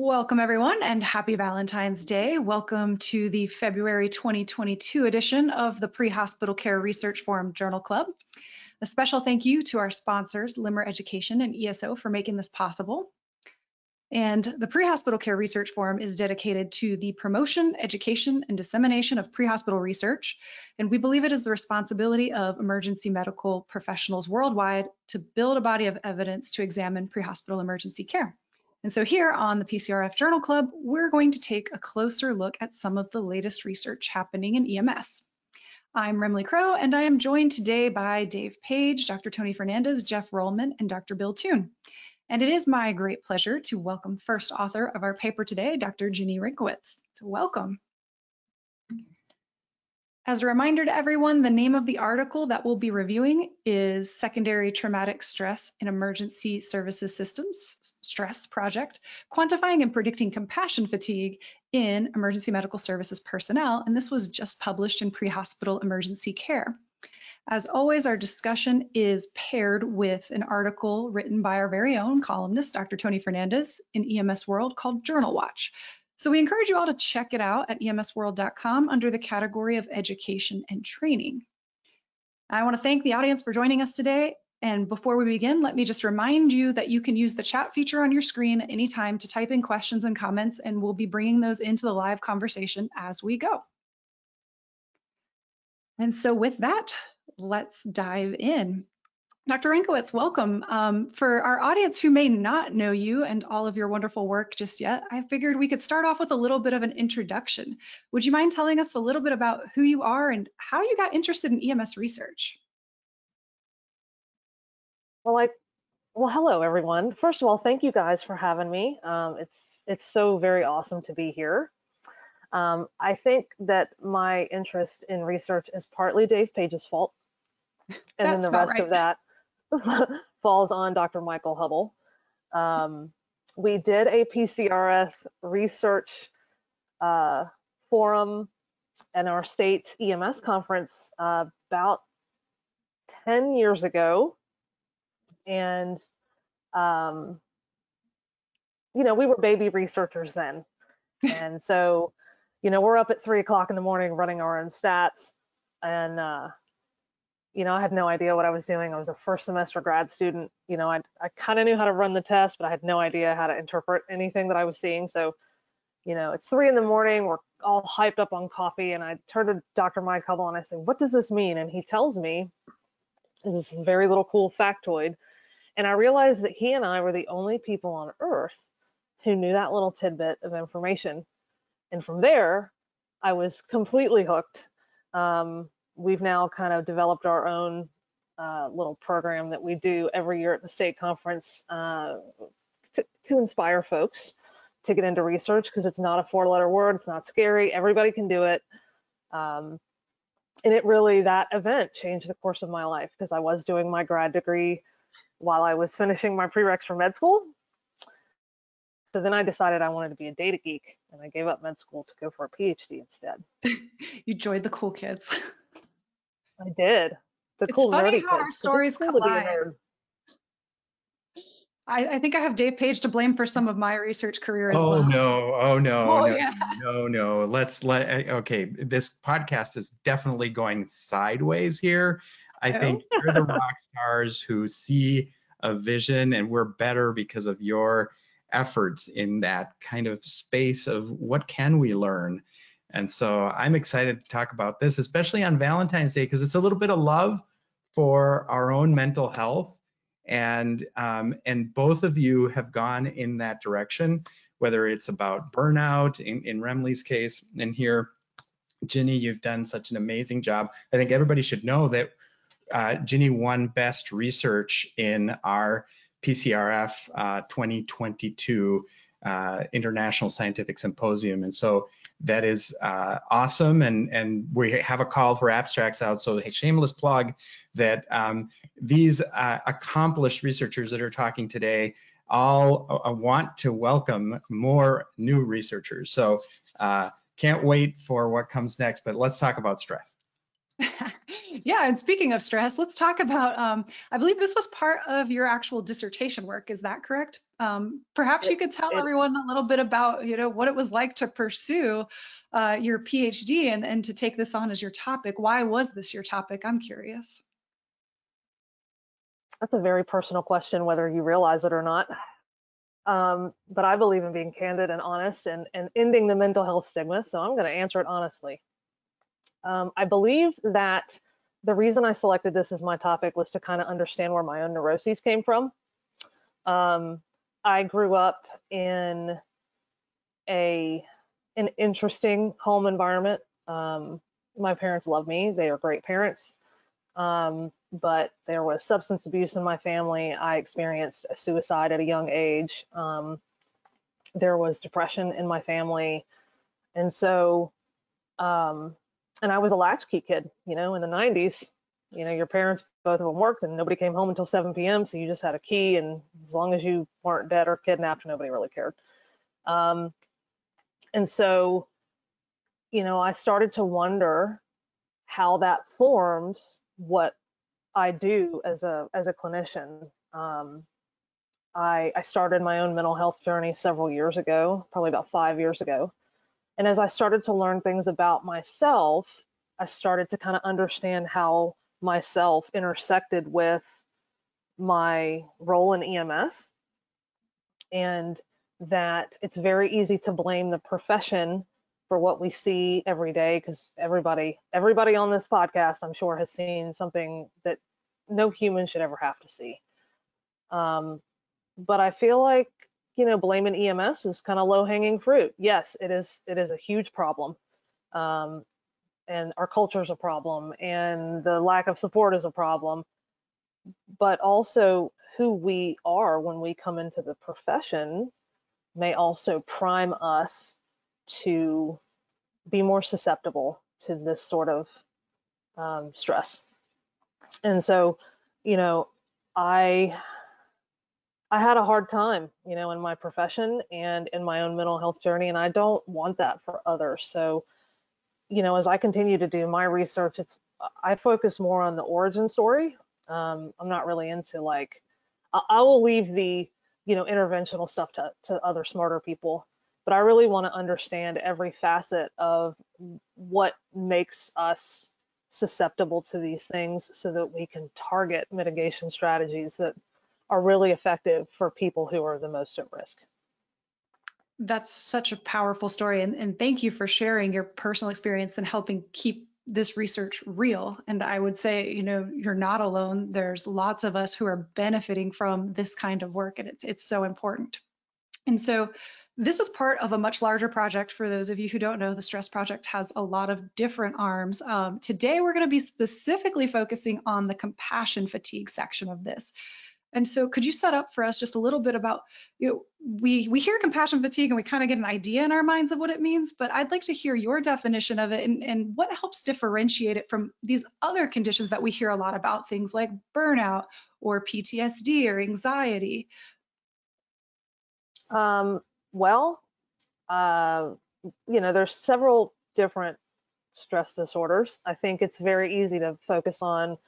Welcome everyone and happy Valentine's Day. Welcome to the February 2022 edition of the Pre-Hospital Care Research Forum Journal Club. A special thank you to our sponsors, Limmer Education and ESO for making this possible. And the Pre-Hospital Care Research Forum is dedicated to the promotion, education, and dissemination of pre-hospital research. And we believe it is the responsibility of emergency medical professionals worldwide to build a body of evidence to examine pre-hospital emergency care. And so here on the PCRF Journal Club, we're going to take a closer look at some of the latest research happening in EMS. I'm Remle Crowe, and I am joined today by Dave Page, Dr. Tony Fernandez, Jeff Rollman, and Dr. Bill Toon. And it is my great pleasure to welcome first author of our paper today, Dr. Ginny Renkiewicz. So welcome. As a reminder to everyone, the name of the article that we'll be reviewing is Secondary Traumatic Stress in Emergency Services Systems Stress Project, Quantifying and Predicting Compassion Fatigue in Emergency Medical Services Personnel, and this was just published in Pre-Hospital Emergency Care. As always, our discussion is paired with an article written by our very own columnist, Dr. Tony Fernandez, in EMS World called Journal Watch. So we encourage you all to check it out at emsworld.com under the category of education and training. I want to thank the audience for joining us today. And before we begin, let me just remind you that you can use the chat feature on your screen at any time to type in questions and comments, and we'll be bringing those into the live conversation as we go. And so with that, let's dive in. Dr. Renkiewicz, welcome. Um, for our audience who may not know you and all of your wonderful work just yet, I figured we could start off with a little bit of an introduction. Would you mind telling us a little bit about who you are and how you got interested in EMS research? Well, I, well, hello everyone. First of all, thank you guys for having me. Um, it's it's so very awesome to be here. Um, I think that my interest in research is partly Dave Page's fault, and then the rest right. of that falls on Dr. Michael Hubble. Um, we did a PCRF research uh, forum and our state EMS conference uh, about 10 years ago. And, um, you know, we were baby researchers then. and so, you know, we're up at three o'clock in the morning running our own stats. And, uh, you know, I had no idea what I was doing. I was a first semester grad student. You know, I, I kind of knew how to run the test, but I had no idea how to interpret anything that I was seeing. So, you know, it's three in the morning. We're all hyped up on coffee. And I turned to Dr. Mike Hubble and I said, what does this mean? And he tells me, this very little cool factoid. And I realized that he and I were the only people on earth who knew that little tidbit of information. And from there, I was completely hooked. Um, we've now kind of developed our own uh, little program that we do every year at the state conference uh, to, to, inspire folks to get into research because it's not a four letter word, it's not scary, everybody can do it. Um, and it really, that event changed the course of my life because I was doing my grad degree while I was finishing my prereqs for med school. So then I decided I wanted to be a data geek and I gave up med school to go for a PhD instead. you joined the cool kids. I did. The it's cool funny nerdy how kids. our stories cool collide. I, I, think I have Dave Page to blame for some of my research career as oh, well. Oh no! Oh no! Oh no, yeah! No no! Let's let. Eh, okay, this podcast is definitely going sideways here. I oh. think you're the rock stars who see a vision, and we're better because of your efforts in that kind of space of what can we learn and so I'm excited to talk about this, especially on Valentine's Day, because it's a little bit of love for our own mental health. And, um, and both of you have gone in that direction, whether it's about burnout in, in Remle's case, and here, Ginny, you've done such an amazing job. I think everybody should know that uh, Ginny won best research in our PCRF uh, 2022 uh, International Scientific Symposium. And so that is uh, awesome. And, and we have a call for abstracts out. So a shameless plug that um, these uh, accomplished researchers that are talking today all uh, want to welcome more new researchers. So uh, can't wait for what comes next, but let's talk about stress. Yeah, and speaking of stress, let's talk about, um, I believe this was part of your actual dissertation work, is that correct? Um, perhaps you could tell it- everyone a little bit about, you know, what it was like to pursue uh, your PhD and, and to take this on as your topic. Why was this your topic? I'm curious. That's a very personal question, whether you realize it or not. Um, but I believe in being candid and honest and, and ending the mental health stigma. So I'm going to answer it honestly. Um, I believe that the reason I selected this as my topic was to kind of understand where my own neuroses came from. Um, I grew up in a an interesting home environment. Um, my parents love me; they are great parents. Um, but there was substance abuse in my family. I experienced a suicide at a young age. Um, there was depression in my family, and so um, and I was a latchkey kid, you know, in the 90s. You know, your parents, both of them worked and nobody came home until 7 p.m. So you just had a key, and as long as you weren't dead or kidnapped, nobody really cared. Um, and so, you know, I started to wonder how that forms what I do as a as a clinician. Um, I, I started my own mental health journey several years ago, probably about five years ago. And as I started to learn things about myself, I started to kind of understand how myself intersected with my role in EMS and that it's very easy to blame the profession for what we see every day because everybody everybody on this podcast i'm sure has seen something that no human should ever have to see. Um, but i feel like you know blaming ems is kind of low hanging fruit yes it is it is a huge problem um, and our culture is a problem and the lack of support is a problem but also who we are when we come into the profession may also prime us to be more susceptible to this sort of um, stress. And so, you know, I I had a hard time, you know, in my profession and in my own mental health journey, and I don't want that for others. So, you know, as I continue to do my research, it's I focus more on the origin story. Um, I'm not really into like I, I will leave the you know interventional stuff to to other smarter people but i really want to understand every facet of what makes us susceptible to these things so that we can target mitigation strategies that are really effective for people who are the most at risk That's such a powerful story. And, and thank you for sharing your personal experience and helping keep this research real. And I would say, you know, you're not alone. There's lots of us who are benefiting from this kind of work, and it's, it's so important. And so this is part of a much larger project. For those of you who don't know, the Stress Project has a lot of different arms. Um, today, we're going to be specifically focusing on the compassion fatigue section of this. And so could you set up for us just a little bit about, you know, we, we hear compassion fatigue and we kind of get an idea in our minds of what it means, but I'd like to hear your definition of it and, and what helps differentiate it from these other conditions that we hear a lot about, things like burnout or PTSD or anxiety. Um, well, uh, you know, there's several different stress disorders. I think it's very easy to focus on.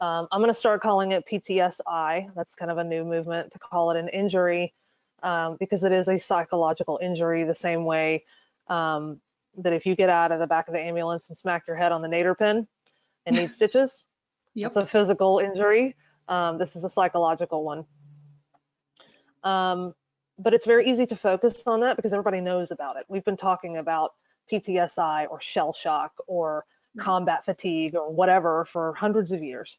Um, I'm going to start calling it PTSI. That's kind of a new movement to call it an injury um, because it is a psychological injury, the same way um, that if you get out of the back of the ambulance and smack your head on the Nader pin and need stitches, Yep. it's a physical injury. Um, this is a psychological one. Um, but it's very easy to focus on that because everybody knows about it. We've been talking about PTSI or shell shock or combat fatigue or whatever for hundreds of years.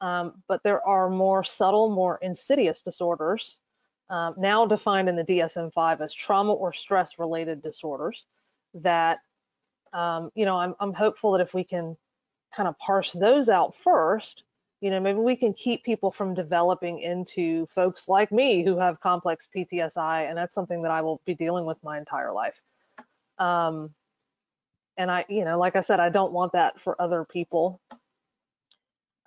Um, but there are more subtle, more insidious disorders, um, now defined in the DSM-5 as trauma or stress-related disorders. That, um, you know, I'm, I'm hopeful that if we can kind of parse those out first, you know, maybe we can keep people from developing into folks like me who have complex PTSI, and that's something that I will be dealing with my entire life. Um, and I, you know, like I said, I don't want that for other people.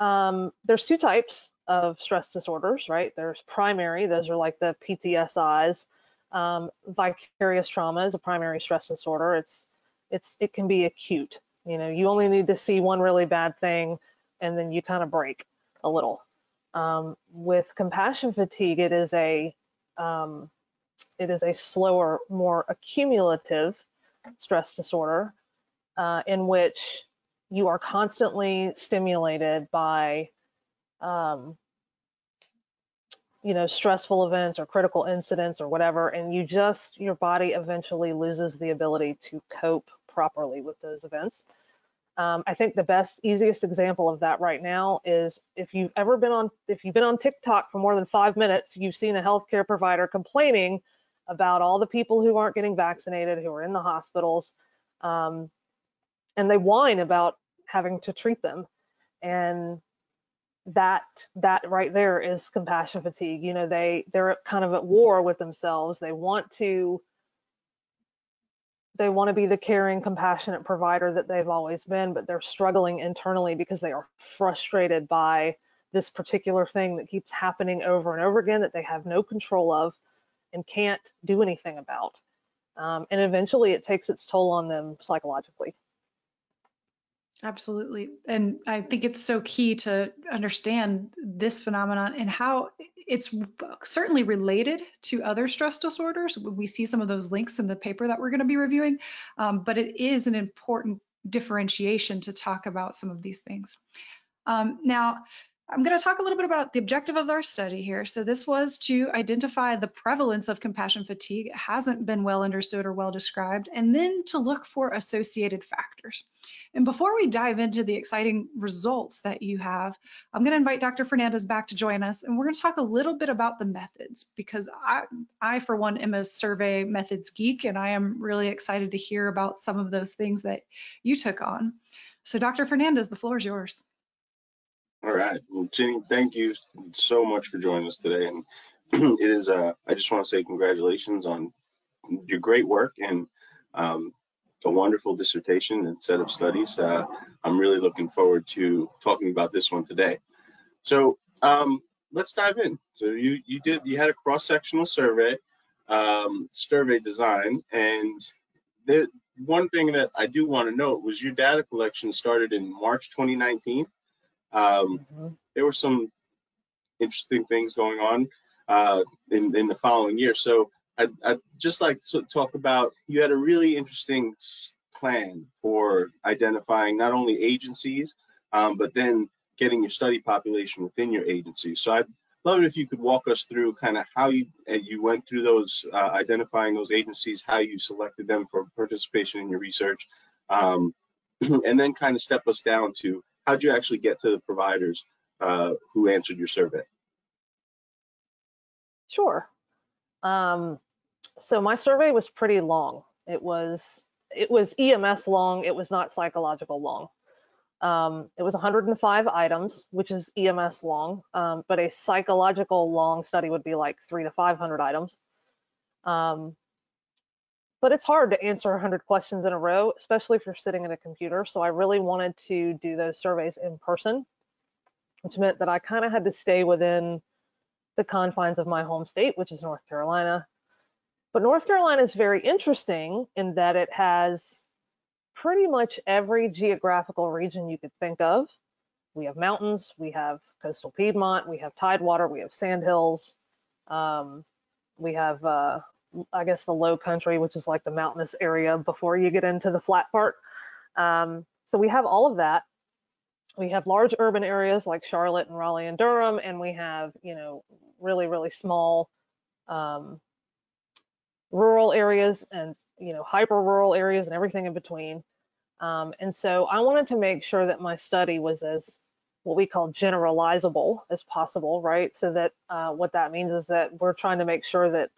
Um, there's two types of stress disorders, right? There's primary, those are like the PTSIs. Um, vicarious trauma is a primary stress disorder. It's, it's, it can be acute. You know, you only need to see one really bad thing and then you kind of break a little. Um, with compassion fatigue, it is a um, it is a slower, more accumulative stress disorder uh, in which you are constantly stimulated by um, you know stressful events or critical incidents or whatever and you just your body eventually loses the ability to cope properly with those events. Um, i think the best easiest example of that right now is if you've ever been on if you've been on tiktok for more than five minutes you've seen a healthcare provider complaining about all the people who aren't getting vaccinated who are in the hospitals um, and they whine about having to treat them. And that that right there is compassion fatigue. You know they they're kind of at war with themselves. They want to they want to be the caring compassionate provider that they've always been but they're struggling internally because they are frustrated by this particular thing that keeps happening over and over again that they have no control of and can't do anything about. Um, and eventually it takes its toll on them psychologically Absolutely. And I think it's so key to understand this phenomenon and how it's certainly related to other stress disorders. We see some of those links in the paper that we're going to be reviewing, um, but it is an important differentiation to talk about some of these things. Um, now, I'm going to talk a little bit about the objective of our study here. So this was to identify the prevalence of compassion fatigue. It hasn't been well understood or well described, and then to look for associated factors. And before we dive into the exciting results that you have, I'm going to invite Dr. Fernandez back to join us, and we're going to talk a little bit about the methods because I, I for one, am a survey methods geek, and I am really excited to hear about some of those things that you took on. So Dr. Fernandez, the floor is yours. All right. Well, Ginny, thank you so much for joining us today. And it is, uh, I just want to say congratulations on your great work and um, a wonderful dissertation and set of studies. Uh, I'm really looking forward to talking about this one today. So um, let's dive in. So you you did you had a cross-sectional survey, um, survey design, and the one thing that I do want to note was your data collection started in March 2019. Um, mm-hmm. There were some interesting things going on uh, in, in the following year. So I'd, I'd, just like to talk about, you had a really interesting plan for identifying not only agencies, um, but then getting your study population within your agency. So I'd love it if you could walk us through kind of how you uh, you went through those, uh, identifying those agencies, how you selected them for participation in your research, um, and then kind of step us down to how'd you actually get to the providers uh, who answered your survey? Sure. Um, so my survey was pretty long. It was it was EMS long. It was not psychological long. Um, it was 105 items, which is EMS long, um, but a psychological long study would be like three to 500 items. Um, but it's hard to answer 100 questions in a row, especially if you're sitting at a computer. So I really wanted to do those surveys in person, which meant that I kind of had to stay within the confines of my home state, which is North Carolina. But North Carolina is very interesting in that it has pretty much every geographical region you could think of. We have mountains, we have coastal Piedmont, we have tidewater, we have sandhills, um, we have uh, I guess the low country, which is like the mountainous area before you get into the flat part. Um, so we have all of that. We have large urban areas like Charlotte and Raleigh and Durham, and we have, you know, really, really small um, rural areas and, you know, hyper rural areas and everything in between. Um, and so I wanted to make sure that my study was as what we call generalizable as possible, right? So that uh, what that means is that we're trying to make sure that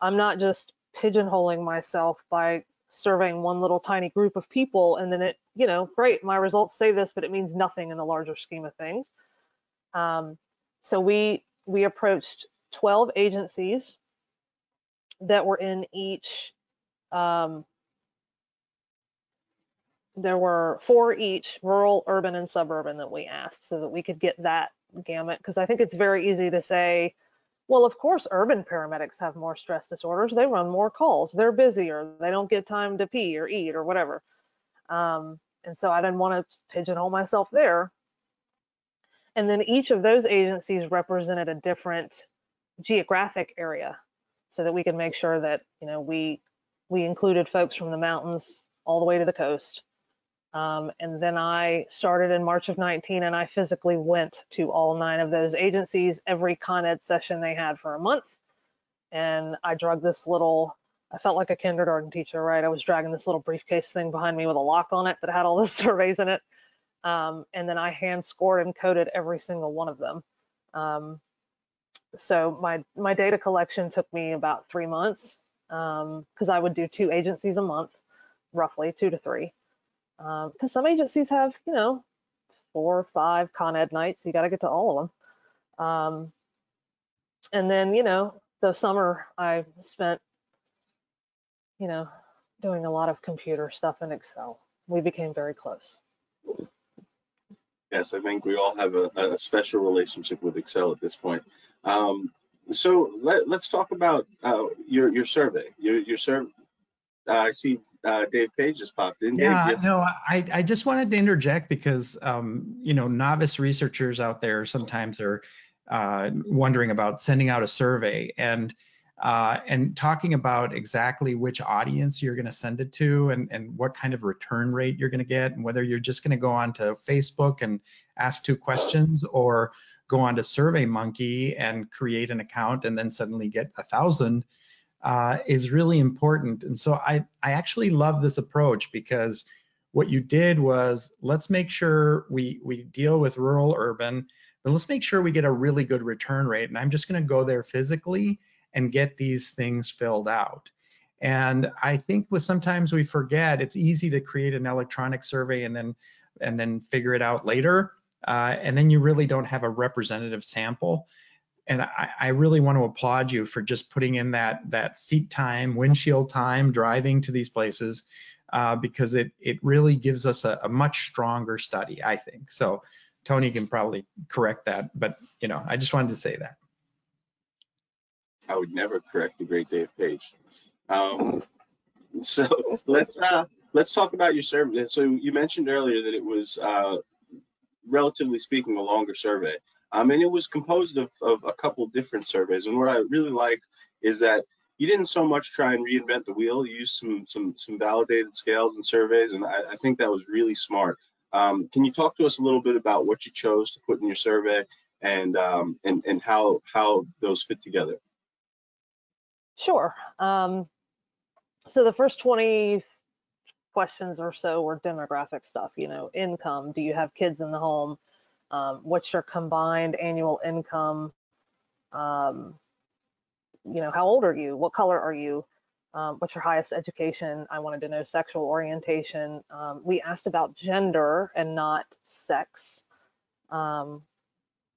I'm not just pigeonholing myself by surveying one little tiny group of people and then it, you know, great, my results say this, but it means nothing in the larger scheme of things. Um, so we we approached 12 agencies that were in each. Um, there were four each, rural, urban, and suburban that we asked so that we could get that gamut because I think it's very easy to say, well, of course, urban paramedics have more stress disorders. They run more calls. They're busier. They don't get time to pee or eat or whatever. Um, and so I didn't want to pigeonhole myself there. and then each of those agencies represented a different geographic area so that we could make sure that, you know, we, we included folks from the mountains all the way to the coast. Um, and then I started in March of 19 and I physically went to all nine of those agencies, every Con Ed session they had for a month. And I drug this little, I felt like a kindergarten teacher, right? I was dragging this little briefcase thing behind me with a lock on it that had all the surveys in it. Um, and then I hand scored and coded every single one of them. Um, so my my data collection took me about three months because um, I would do two agencies a month, roughly two to three. Because um, some agencies have, you know, four or five Con Ed nights. You got to get to all of them. Um, and then, you know, the summer I spent, you know, doing a lot of computer stuff in Excel. We became very close. Yes, I think we all have a, a special relationship with Excel at this point. Um, so let, us talk about uh, your your survey. Your your survey. Uh, I see uh, Dave Page just popped in. Yeah, Dave, no, I, I just wanted to interject because um, you know novice researchers out there sometimes are uh, wondering about sending out a survey and uh, and talking about exactly which audience you're going to send it to and, and what kind of return rate you're going to get and whether you're just going to go on to Facebook and ask two questions or go on to SurveyMonkey and create an account and then suddenly get a thousand uh, is really important. And so I, I actually love this approach because what you did was let's make sure we, we deal with rural urban, but let's make sure we get a really good return rate. And I'm just going to go there physically and get these things filled out. And I think with sometimes we forget it's easy to create an electronic survey and then and then figure it out later. Uh, and then you really don't have a representative sample. And I, I, really want to applaud you for just putting in that that seat time, windshield time, driving to these places, uh, because it it really gives us a, a much stronger study, I think. So Tony can probably correct that, but you know, I just wanted to say that. I would never correct the great Dave Page. Um, so let's uh, let's talk about your survey. So you mentioned earlier that it was, uh, relatively speaking, a longer survey. Um, and it was composed of, of a couple different surveys. And what I really like is that you didn't so much try and reinvent the wheel. You used some some some validated scales and surveys, and I, I think that was really smart. Um, can you talk to us a little bit about what you chose to put in your survey and um, and and how how those fit together? Sure. Um, so the first 20 questions or so were demographic stuff, you know, income, do you have kids in the home? Um, what's your combined annual income? Um, you know, how old are you? What color are you? Um, what's your highest education? I wanted to know sexual orientation. Um, we asked about gender and not sex. Um,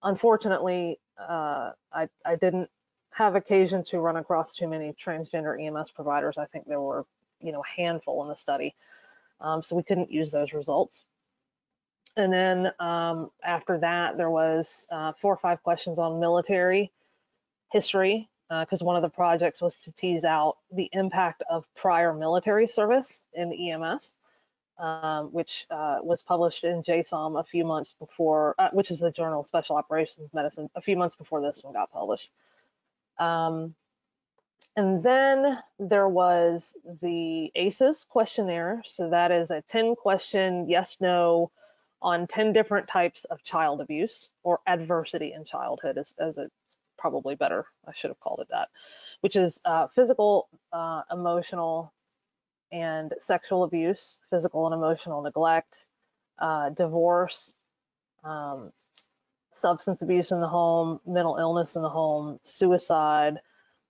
unfortunately, uh, I, I didn't have occasion to run across too many transgender EMS providers. I think there were, you know, a handful in the study. Um, so we couldn't use those results. And then um, after that, there was uh, four or five questions on military history, because uh, one of the projects was to tease out the impact of prior military service in EMS, um, which uh, was published in JSOM a few months before, uh, which is the Journal of Special Operations Medicine, a few months before this one got published. Um, and then there was the ACEs questionnaire. So that is a 10 question yes, no on 10 different types of child abuse or adversity in childhood as, as it's probably better. I should have called it that, which is uh, physical, uh, emotional, and sexual abuse, physical and emotional neglect, uh, divorce, um, substance abuse in the home, mental illness in the home, suicide,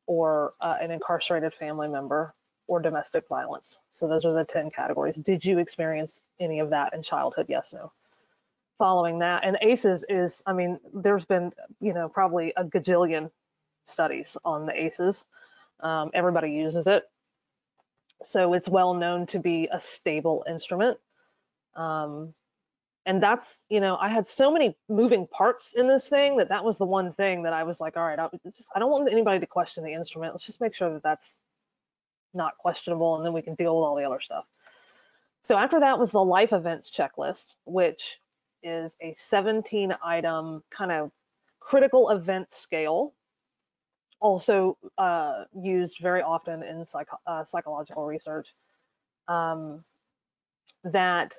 or uh, an incarcerated family member, or domestic violence. So those are the 10 categories. Did you experience any of that in childhood? Yes, no. Following that, and ACEs is, I mean, there's been, you know, probably a gajillion studies on the ACEs. Um, everybody uses it. So it's well known to be a stable instrument. Um, and that's you know i had so many moving parts in this thing that that was the one thing that i was like all right I, just, I don't want anybody to question the instrument let's just make sure that that's not questionable and then we can deal with all the other stuff so after that was the life events checklist which is a 17 item kind of critical event scale, also uh, used very often in uh, psychological research. Um, that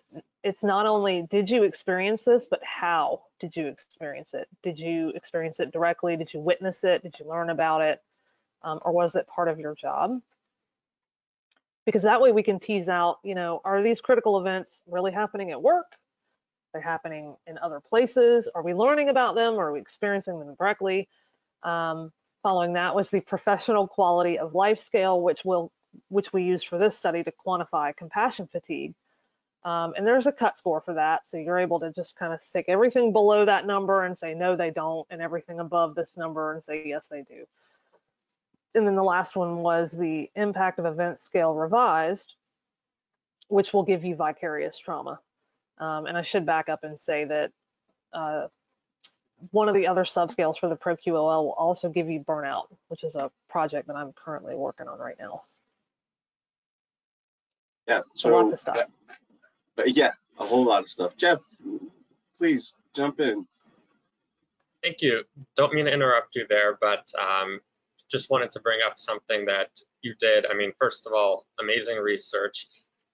it's not only did you experience this, but how did you experience it? Did you experience it directly? Did you witness it? Did you learn about it? Um, or was it part of your job? Because that way we can tease out, you know, are these critical events really happening at work? They're happening in other places. Are we learning about them? Are we experiencing them directly? Um, following that was the professional quality of life scale, which will which we used for this study to quantify compassion fatigue. Um, and there's a cut score for that. So you're able to just kind of stick everything below that number and say, no, they don't, and everything above this number and say, yes, they do. And then the last one was the impact of event scale revised, which will give you vicarious trauma. Um, and I should back up and say that uh, one of the other subscales for the ProQOL will also give you burnout, which is a project that I'm currently working on right now. Yeah, So so, lots of stuff. uh, yeah, a whole lot of stuff. Jeff, please jump in. Thank you. Don't mean to interrupt you there, but um, just wanted to bring up something that you did. I mean, first of all, amazing research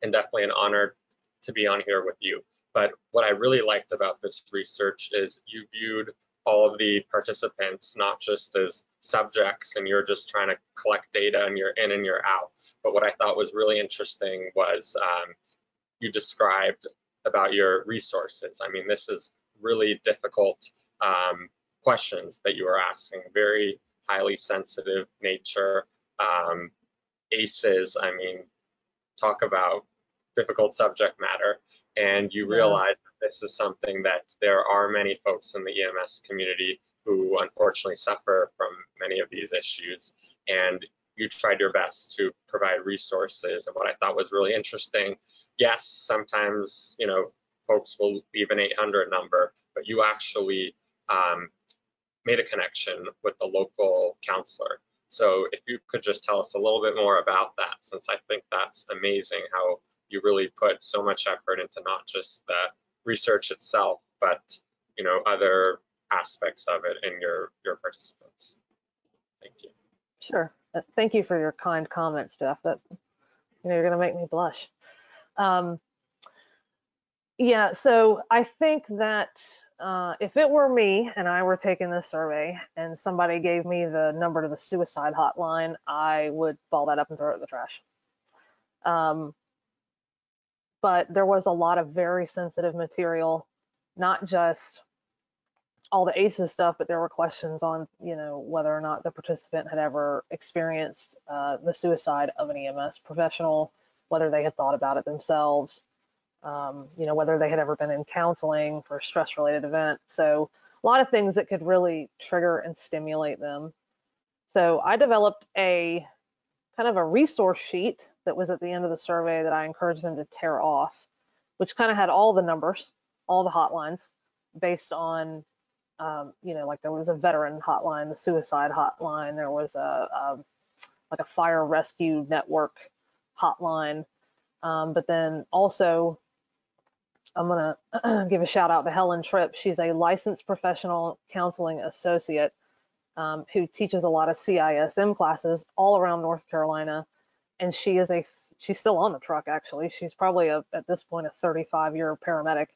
and definitely an honor to be on here with you. But what I really liked about this research is you viewed all of the participants not just as subjects and you're just trying to collect data and you're in and you're out. But what I thought was really interesting was um, you described about your resources. I mean, this is really difficult um, questions that you are asking, very highly sensitive nature. Um, ACEs, I mean, talk about difficult subject matter. And you realize that this is something that there are many folks in the EMS community who unfortunately suffer from many of these issues. And you tried your best to provide resources. And what I thought was really interesting, yes, sometimes, you know, folks will leave an 800 number, but you actually um, made a connection with the local counselor. So if you could just tell us a little bit more about that, since I think that's amazing how you really put so much effort into not just the research itself, but you know other aspects of it and your your participants. Thank you. Sure. Uh, Thank you for your kind comments, Jeff. That you know, you're going to make me blush. Um, yeah, so I think that uh, if it were me and I were taking this survey and somebody gave me the number to the suicide hotline, I would ball that up and throw it in the trash. Um, but there was a lot of very sensitive material, not just all the ACEs stuff, but there were questions on, you know, whether or not the participant had ever experienced uh, the suicide of an EMS professional, whether they had thought about it themselves, um, you know, whether they had ever been in counseling for a stress-related event. So a lot of things that could really trigger and stimulate them. So I developed a kind of a resource sheet that was at the end of the survey that I encouraged them to tear off, which kind of had all the numbers, all the hotlines based on um, you know, like there was a veteran hotline, the suicide hotline, there was a, a like a fire rescue network hotline, um, but then also I'm gonna give a shout out to Helen Tripp. She's a licensed professional counseling associate um, who teaches a lot of CISM classes all around North Carolina, and she is a she's still on the truck actually. She's probably a at this point a 35 year paramedic.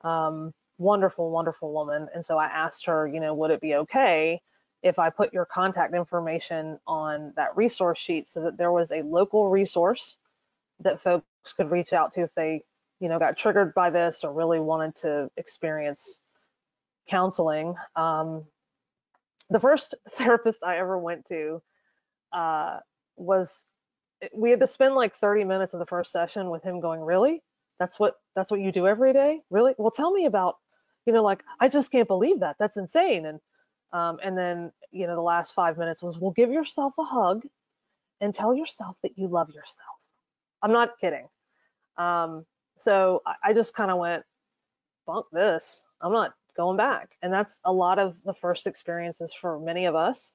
Um, wonderful, wonderful woman. And so I asked her, you know, would it be okay if I put your contact information on that resource sheet so that there was a local resource that folks could reach out to if they, you know, got triggered by this or really wanted to experience counseling. Um, the first therapist I ever went to uh, was, we had to spend like 30 minutes of the first session with him going, really? That's what that's what you do every day? Really? Well, tell me about you know, like, I just can't believe that. That's insane. And um, and then, you know, the last five minutes was, well, give yourself a hug and tell yourself that you love yourself. I'm not kidding. Um, so I, I just kind of went, bunk this. I'm not going back. And that's a lot of the first experiences for many of us.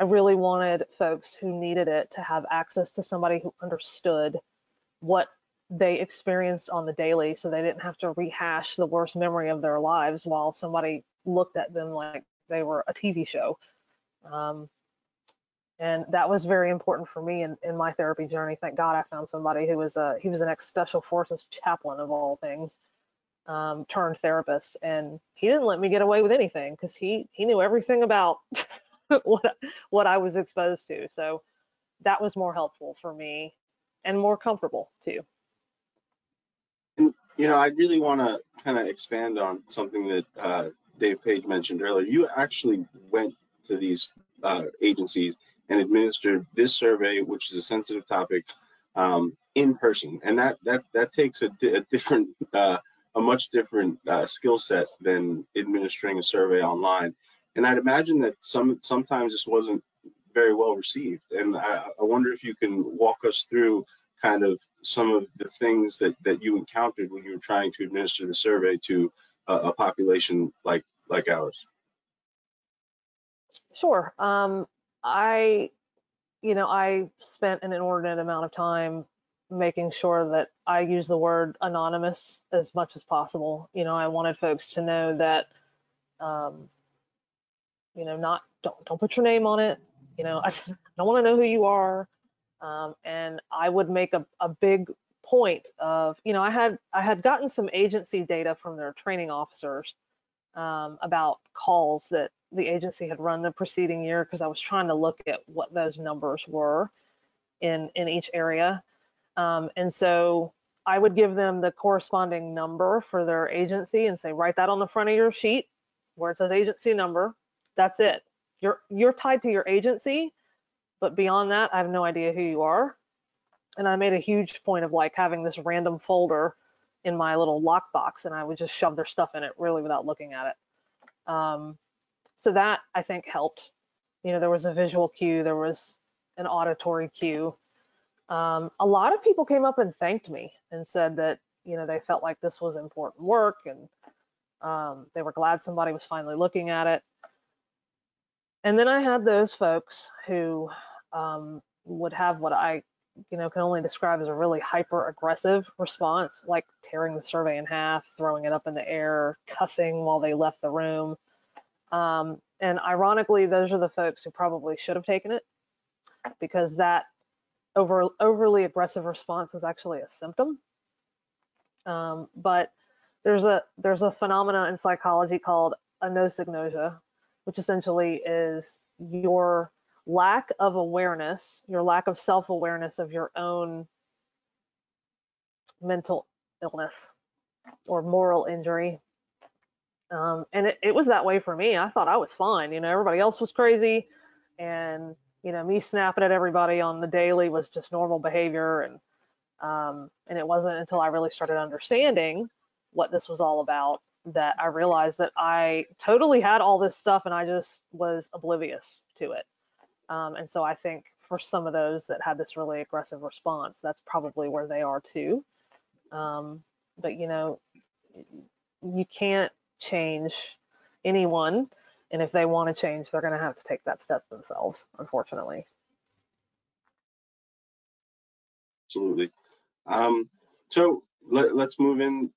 I really wanted folks who needed it to have access to somebody who understood what they experienced on the daily so they didn't have to rehash the worst memory of their lives while somebody looked at them like they were a TV show. Um, and that was very important for me in, in my therapy journey. Thank God I found somebody who was a he was an ex special forces chaplain of all things, um, turned therapist, and he didn't let me get away with anything because he he knew everything about what what I was exposed to. So that was more helpful for me and more comfortable too. And, you know, I really want to kind of expand on something that uh, Dave Page mentioned earlier. You actually went to these uh, agencies and administered this survey, which is a sensitive topic, um, in person, and that that that takes a, a different, uh, a much different uh, skill set than administering a survey online. And I'd imagine that some sometimes this wasn't very well received. And I, I wonder if you can walk us through kind of some of the things that, that you encountered when you were trying to administer the survey to a, a population like like ours. Sure. Um, I, you know, I spent an inordinate amount of time making sure that I use the word anonymous as much as possible. You know, I wanted folks to know that, um, you know, not don't don't put your name on it. You know, I don't want to know who you are. Um, and I would make a, a big point of, you know, I had I had gotten some agency data from their training officers um, about calls that the agency had run the preceding year because I was trying to look at what those numbers were in in each area. Um, and so I would give them the corresponding number for their agency and say, write that on the front of your sheet where it says agency number. That's it. You're you're tied to your agency but beyond that, I have no idea who you are. And I made a huge point of like having this random folder in my little lockbox and I would just shove their stuff in it really without looking at it. Um, so that I think helped. You know, there was a visual cue, there was an auditory cue. Um, a lot of people came up and thanked me and said that, you know, they felt like this was important work and um, they were glad somebody was finally looking at it. And then I had those folks who um, would have what I, you know, can only describe as a really hyper aggressive response, like tearing the survey in half, throwing it up in the air, cussing while they left the room. Um, and ironically, those are the folks who probably should have taken it because that over, overly aggressive response is actually a symptom. Um, but there's a there's a phenomena in psychology called anosognosia, which essentially is your lack of awareness, your lack of self awareness of your own mental illness or moral injury. Um, and it, it was that way for me. I thought I was fine. You know, everybody else was crazy. And, you know, me snapping at everybody on the daily was just normal behavior. And, um, and it wasn't until I really started understanding what this was all about that I realized that I totally had all this stuff and I just was oblivious to it. Um, and so I think for some of those that had this really aggressive response, that's probably where they are too. Um, but you know, you can't change anyone. And if they want to change, they're going to have to take that step themselves, unfortunately. Absolutely. Um, so let, us move in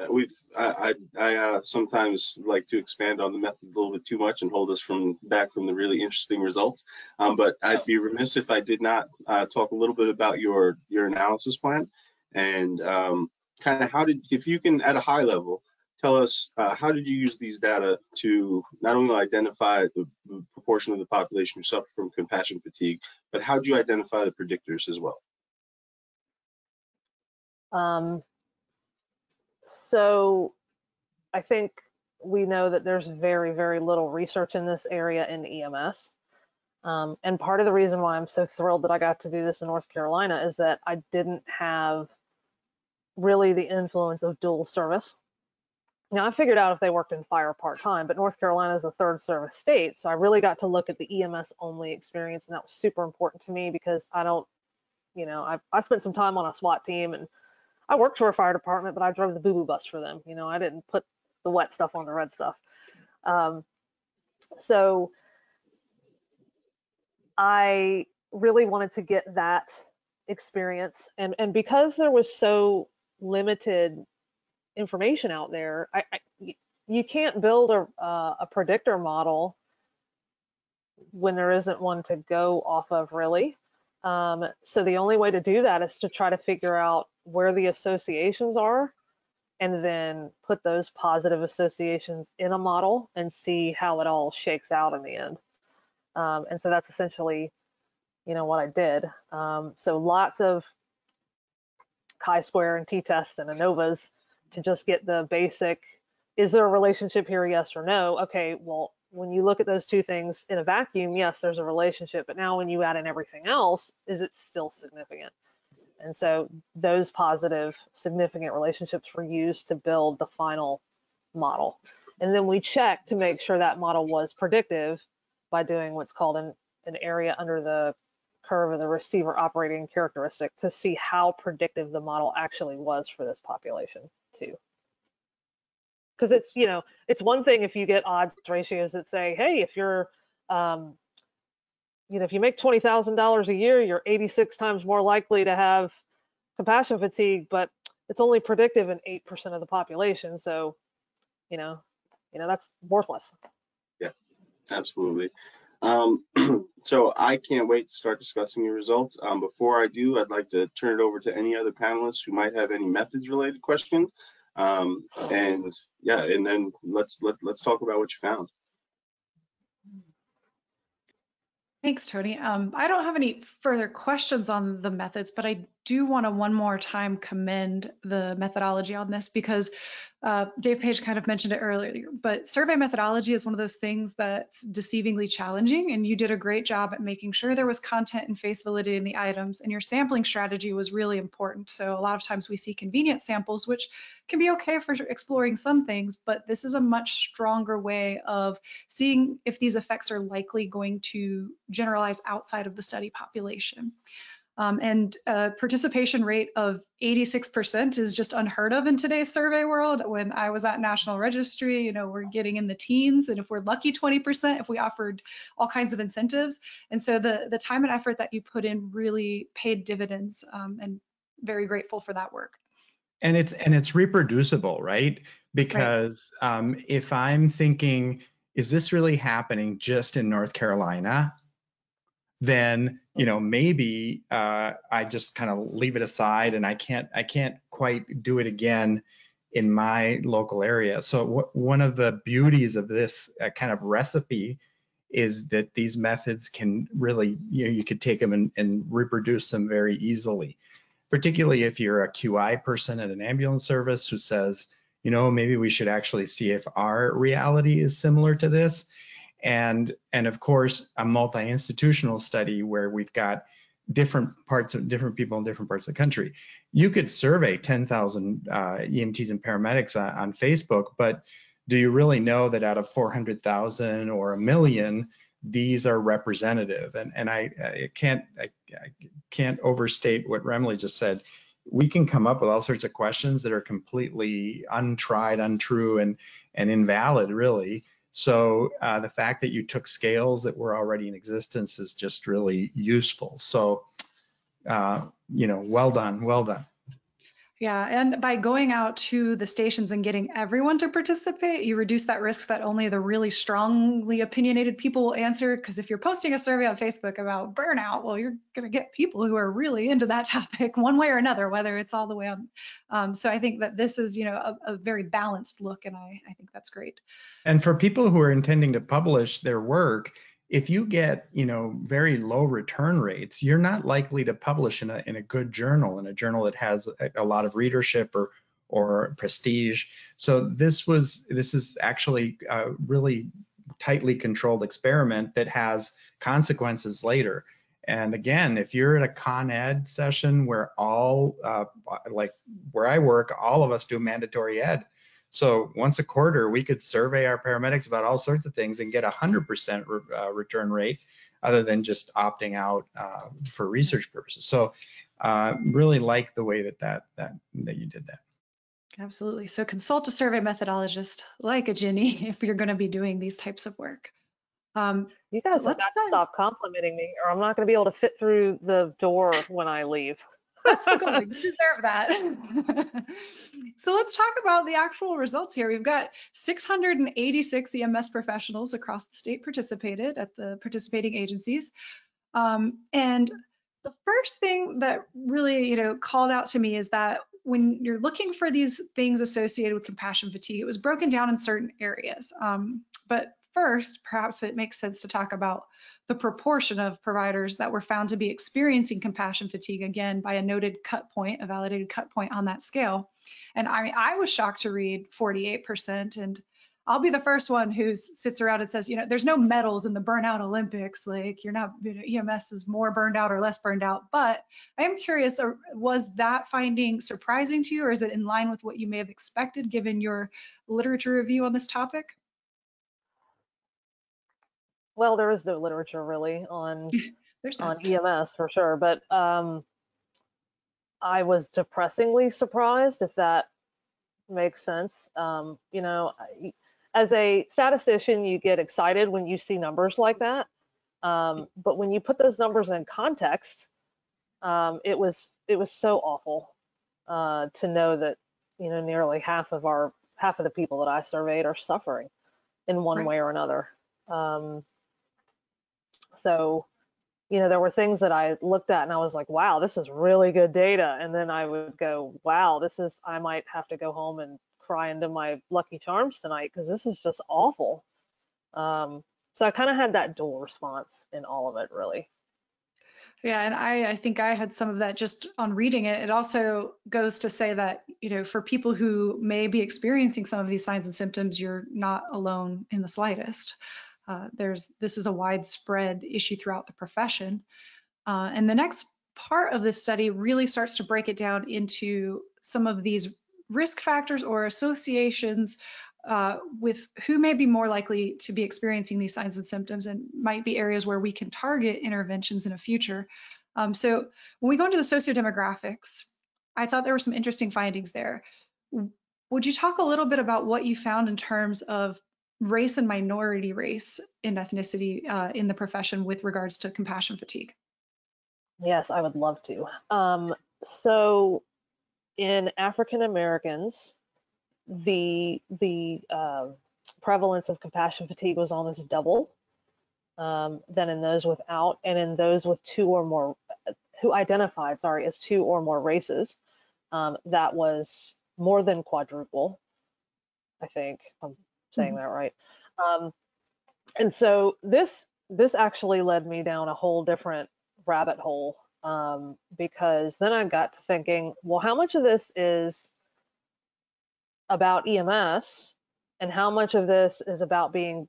uh, we've I I, I uh, sometimes like to expand on the methods a little bit too much and hold us from back from the really interesting results. Um, but I'd be remiss if I did not uh, talk a little bit about your your analysis plan and um, kind of how did if you can at a high level tell us uh, how did you use these data to not only identify the proportion of the population who suffer from compassion fatigue, but how did you identify the predictors as well? Um, so I think we know that there's very, very little research in this area in EMS. Um, and part of the reason why I'm so thrilled that I got to do this in North Carolina is that I didn't have really the influence of dual service. Now I figured out if they worked in fire part-time, but North Carolina is a third service state. So I really got to look at the EMS only experience and that was super important to me because I don't, you know, I, I spent some time on a SWAT team and I worked for a fire department, but I drove the boo boo bus for them. You know, I didn't put the wet stuff on the red stuff. Um, so I really wanted to get that experience and and because there was so limited information out there I, I you can't build a uh, a predictor model when there isn't one to go off of really um, so the only way to do that is to try to figure out where the associations are and then put those positive associations in a model and see how it all shakes out in the end. Um, and so that's essentially, you know, what I did. Um, so lots of chi-square and t-tests and ANOVAs to just get the basic, is there a relationship here, yes or no? Okay, well, when you look at those two things in a vacuum, yes, there's a relationship, but now when you add in everything else, is it still significant? And so those positive, significant relationships were used to build the final model. And then we checked to make sure that model was predictive by doing what's called an, an area under the curve of the receiver operating characteristic to see how predictive the model actually was for this population too. Because it's you know it's one thing if you get odds ratios that say hey if you're um, you know if you make twenty thousand dollars a year you're 86 times more likely to have compassion fatigue but it's only predictive in 8% of the population. So you know you know that's worthless. Yeah absolutely um, so I can't wait to start discussing your results. Um, before I do, I'd like to turn it over to any other panelists who might have any methods related questions. Um, and yeah, and then let's let, let's talk about what you found. Thanks, Tony. Um, I don't have any further questions on the methods, but I do want to one more time commend the methodology on this because uh, Dave Page kind of mentioned it earlier, but survey methodology is one of those things that's deceivingly challenging, and you did a great job at making sure there was content and face validity in the items, and your sampling strategy was really important. So a lot of times we see convenient samples, which can be okay for exploring some things, but this is a much stronger way of seeing if these effects are likely going to generalize outside of the study population. Um, and a participation rate of 86% is just unheard of in today's survey world. When I was at National Registry, you know, we're getting in the teens, and if we're lucky, 20% if we offered all kinds of incentives. And so the the time and effort that you put in really paid dividends, um, and very grateful for that work. And it's and it's reproducible, right? Because right. Um, if I'm thinking, is this really happening just in North Carolina? then you know maybe uh, I just kind of leave it aside and I can't I can't quite do it again in my local area. So one of the beauties of this uh, kind of recipe is that these methods can really you know you could take them and, and reproduce them very easily. Particularly if you're a QI person at an ambulance service who says, you know, maybe we should actually see if our reality is similar to this and and of course a multi-institutional study where we've got different parts of different people in different parts of the country. You could survey 10,000 uh, EMTs and paramedics on, on, Facebook, but do you really know that out of 400,000 or a million, these are representative? And and I, I can't I, I can't overstate what Remle just said. We can come up with all sorts of questions that are completely untried, untrue, and and invalid, really. So uh, the fact that you took scales that were already in existence is just really useful. So, uh, you know, well done, well done. Yeah, and by going out to the stations and getting everyone to participate, you reduce that risk that only the really strongly opinionated people will answer. Because if you're posting a survey on Facebook about burnout, well, you're going to get people who are really into that topic one way or another, whether it's all the way on. Um, so I think that this is, you know, a, a very balanced look, and I, I think that's great. And for people who are intending to publish their work, if you get you know very low return rates you're not likely to publish in a, in a good journal in a journal that has a, a lot of readership or or prestige. So this was this is actually a really tightly controlled experiment that has consequences later. And again if you're at a con ed session where all uh, like where i work all of us do mandatory ed so once a quarter, we could survey our paramedics about all sorts of things and get a 100% re uh, return rate other than just opting out uh, for research purposes. So uh, really like the way that, that, that, that you did that. Absolutely. So consult a survey methodologist like a Ginny if you're going to be doing these types of work. Um, You guys have let's got to stop complimenting me, or I'm not going to be able to fit through the door when I leave. That's the goal. You deserve that. so let's talk about the actual results here. We've got 686 EMS professionals across the state participated at the participating agencies. Um, and the first thing that really, you know, called out to me is that when you're looking for these things associated with compassion fatigue, it was broken down in certain areas. Um, but first, perhaps it makes sense to talk about the proportion of providers that were found to be experiencing compassion fatigue again by a noted cut point, a validated cut point on that scale. And I mean, I was shocked to read 48%. And I'll be the first one who sits around and says, you know, there's no medals in the burnout Olympics. Like you're not, you know, EMS is more burned out or less burned out. But I am curious, uh, was that finding surprising to you or is it in line with what you may have expected given your literature review on this topic? Well, there is no literature really on on. EMS for sure, but um, I was depressingly surprised if that makes sense. Um, you know, as a statistician, you get excited when you see numbers like that, um, but when you put those numbers in context, um, it was it was so awful uh, to know that you know nearly half of our half of the people that I surveyed are suffering in one Right. way or another. Um, so you know, there were things that I looked at and I was like, wow, this is really good data. And then I would go, wow, this is, I might have to go home and cry into my Lucky Charms tonight because this is just awful. Um, so I kind of had that dual response in all of it, really. Yeah, and I, I think I had some of that just on reading it. It also goes to say that, you know, for people who may be experiencing some of these signs and symptoms, you're not alone in the slightest. Uh, there's this is a widespread issue throughout the profession. Uh, and the next part of this study really starts to break it down into some of these risk factors or associations uh, with who may be more likely to be experiencing these signs and symptoms and might be areas where we can target interventions in the future. Um, so when we go into the sociodemographics, I thought there were some interesting findings there. Would you talk a little bit about what you found in terms of race and minority race and ethnicity uh, in the profession with regards to compassion fatigue? Yes, I would love to. Um, so in African Americans, the the uh, prevalence of compassion fatigue was almost double um, than in those without, and in those with two or more, who identified, sorry, as two or more races, um, that was more than quadruple. I think saying that right. Um, and so this this actually led me down a whole different rabbit hole um, because then I got to thinking, well, how much of this is about EMS and how much of this is about being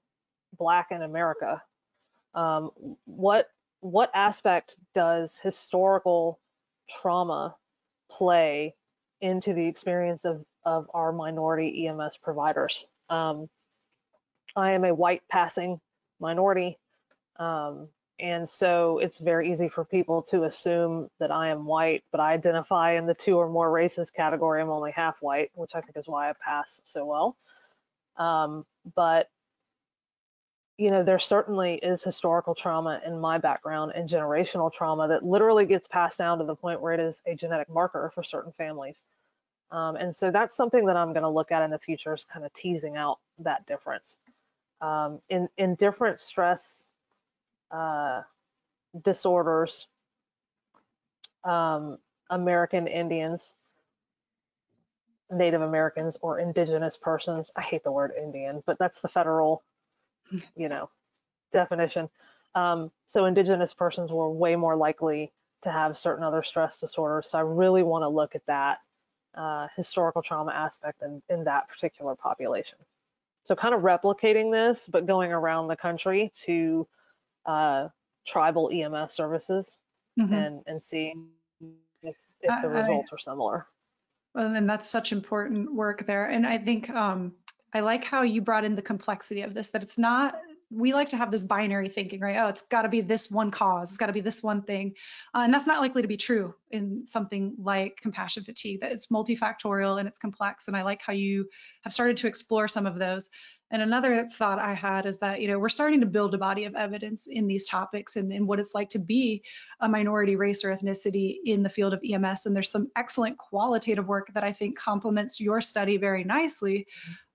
black in America? Um, what what aspect does historical trauma play into the experience of, of our minority EMS providers? Um, I am a white passing minority. Um, and so it's very easy for people to assume that I am white, but I identify in the two or more races category. I'm only half white, which I think is why I pass so well. Um, but you know, there certainly is historical trauma in my background and generational trauma that literally gets passed down to the point where it is a genetic marker for certain families. Um, and so that's something that I'm going to look at in the future is kind of teasing out that difference. Um, in, in different stress uh, disorders, um, American Indians, Native Americans, or indigenous persons, I hate the word Indian, but that's the federal, you know, definition. Um, so indigenous persons were way more likely to have certain other stress disorders. So I really want to look at that uh, historical trauma aspect in, in that particular population. So kind of replicating this, but going around the country to uh, tribal EMS services Mhm. and, and seeing if, if the I- I- results are similar. Well, and that's such important work there. And I think um, I like how you brought in the complexity of this, that it's not, we like to have this binary thinking, right? Oh, it's got to be this one cause, it's got to be this one thing. Uh, and that's not likely to be true in something like compassion fatigue, that it's multifactorial and it's complex. And I like how you have started to explore some of those. And another thought I had is that, you know, we're starting to build a body of evidence in these topics and, and what it's like to be a minority race or ethnicity in the field of EMS. And there's some excellent qualitative work that I think complements your study very nicely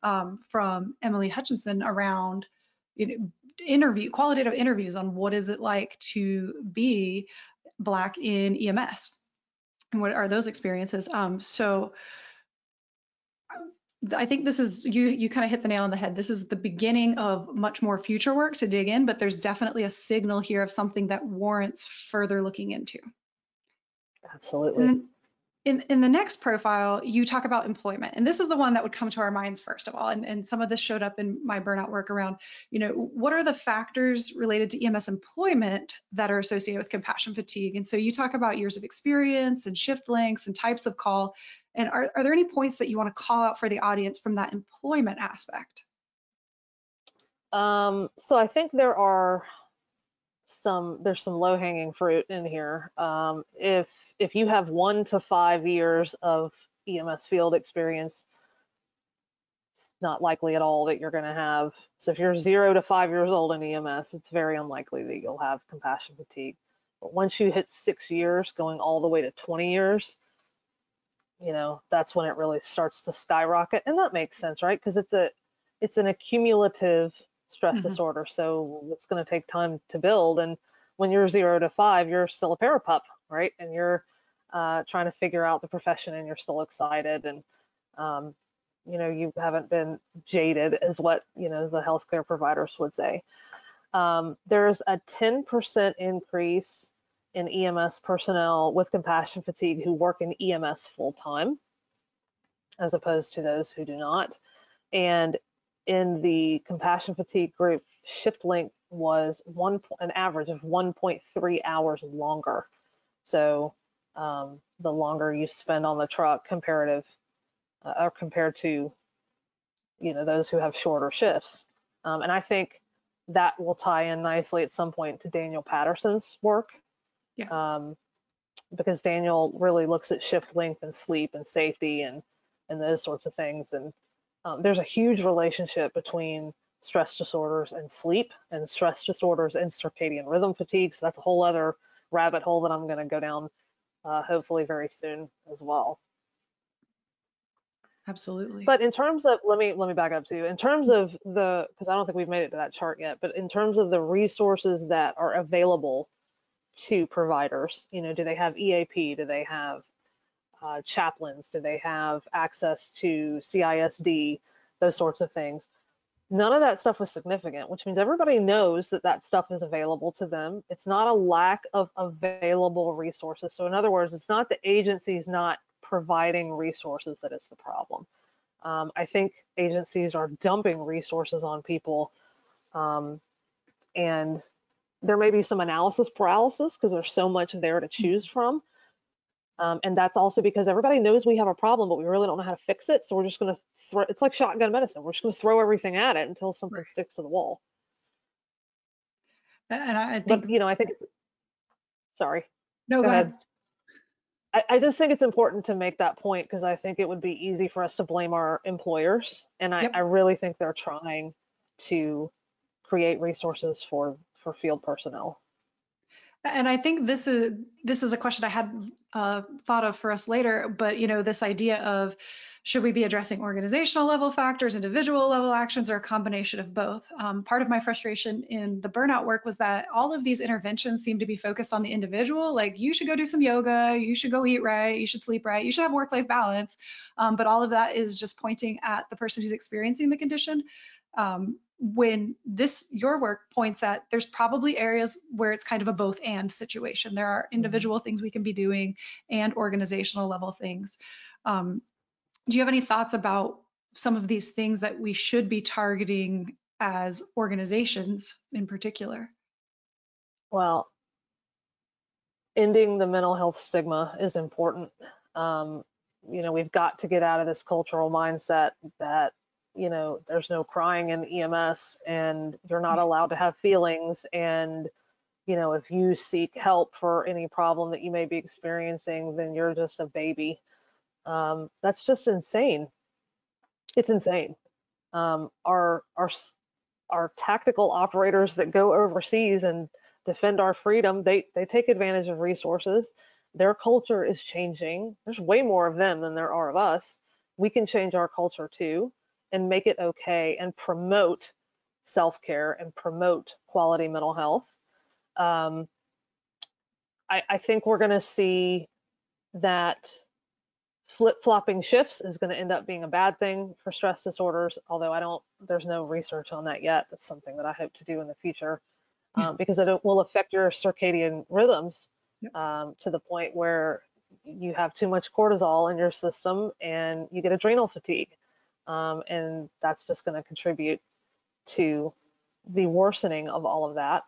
um, from Emily Hutchinson around you know, interview, qualitative interviews on what is it like to be Black in EMS and what are those experiences. Um, so I think this is you you kind of hit the nail on the head. This is the beginning of much more future work to dig in, but there's definitely a signal here of something that warrants further looking into. Absolutely. And in, in the next profile, you talk about employment, and this is the one that would come to our minds first of all. And, and some of this showed up in my burnout work around, you know, what are the factors related to EMS employment that are associated with compassion fatigue? And so you talk about years of experience and shift lengths and types of call. And are, are there any points that you want to call out for the audience from that employment aspect? Um, so I think there are some there's some low hanging fruit in here. Um, if if you have one to five years of EMS field experience, it's not likely at all that you're going to have. So if you're zero to five years old in EMS, it's very unlikely that you'll have compassion fatigue. But once you hit six years, going all the way to 20 years, you know that's when it really starts to skyrocket, and that makes sense, right? Because it's a it's an accumulative stress mm-hmm. disorder. So it's going to take time to build. And when you're zero to five, you're still a parapup, right? And you're uh, trying to figure out the profession and you're still excited. And, um, you know, you haven't been jaded, is what, you know, the healthcare providers would say. Um, there's a 10% increase in EMS personnel with compassion fatigue who work in EMS full time, as opposed to those who do not. And in the compassion fatigue group, shift length was one an average of 1.3 hours longer. So um, the longer you spend on the truck comparative uh, or compared to you know those who have shorter shifts. Um, and I think that will tie in nicely at some point to Daniel Patterson's work. Yeah. Um, because Daniel really looks at shift length and sleep and safety and and those sorts of things. And um, there's a huge relationship between stress disorders and sleep and stress disorders and circadian rhythm fatigue. So that's a whole other rabbit hole that I'm going to go down uh, hopefully very soon as well. Absolutely. But in terms of let me let me back up to you. In terms of the because I don't think we've made it to that chart yet, but in terms of the resources that are available to providers, you know, do they have EAP? Do they have uh, chaplains? Do they have access to CISD? Those sorts of things. None of that stuff was significant, which means everybody knows that that stuff is available to them. It's not a lack of available resources. So in other words, it's not the agencies not providing resources that is the problem. Um, I think agencies are dumping resources on people um, and there may be some analysis paralysis because there's so much there to choose from. Um, and that's also because everybody knows we have a problem, but we really don't know how to fix it. So we're just going to throw, it's like shotgun medicine. We're just going to throw everything at it until something right. sticks to the wall. And I think, but, you know, I think, sorry. No, go, go ahead. ahead. I, I, just think it's important to make that point because I think it would be easy for us to blame our employers. And I, yep. I really think they're trying to create resources for, for field personnel. And I think this is this is a question I had uh, thought of for us later, but you know, this idea of should we be addressing organizational level factors, individual level actions, or a combination of both? Um, part of my frustration in the burnout work was that all of these interventions seem to be focused on the individual. Like you should go do some yoga, you should go eat right, you should sleep right, you should have work-life balance. Um, but all of that is just pointing at the person who's experiencing the condition. Um, when this your work points at there's probably areas where it's kind of a both and situation. There are mm-hmm. individual things we can be doing and organizational level things. Um, do you have any thoughts about some of these things that we should be targeting as organizations in particular? Well ending the mental health stigma is important. Um, you know we've got to get out of this cultural mindset that you know there's no crying in EMS and you're not mm. allowed to have feelings and you know if you seek help for any problem that you may be experiencing then you're just a baby um, that's just insane it's insane Um, our, our, our tactical operators that go overseas and defend our freedom, they, they take advantage of resources. Their culture is changing. There's way more of them than there are of us. We can change our culture too and make it okay and promote self-care and promote quality mental health. Um, I, I think we're going to see that flip-flopping shifts is going to end up being a bad thing for stress disorders although i don't there's no research on that yet. That's something that i hope to do in the future um, because it will affect your circadian rhythms um, to the point where you have too much cortisol in your system and you get adrenal fatigue um, and that's just going to contribute to the worsening of all of that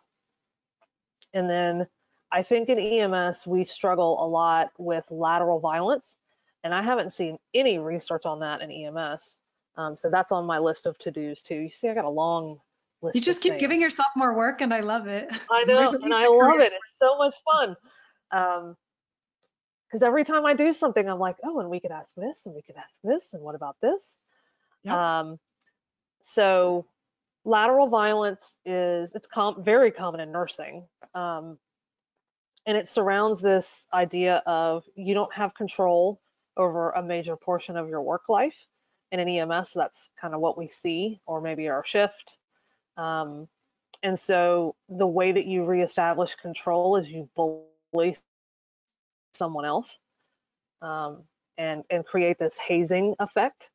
and then i think in ems we struggle a lot with lateral violence and I haven't seen any research on that in EMS. Um, so that's on my list of to-dos too. You see, I got a long list. You just keep things. giving yourself more work and I love it. I know, and I love it. It's so much fun. Um, because every time I do something, I'm like, oh, and we could ask this, and we could ask this, and what about this? Yep. Um, so lateral violence is it's com- very common in nursing, um, and it surrounds this idea of you don't have control over a major portion of your work life. In an EMS, that's kind of what we see, or maybe our shift. Um, and so the way that you reestablish control is you bully someone else um, and, and create this hazing effect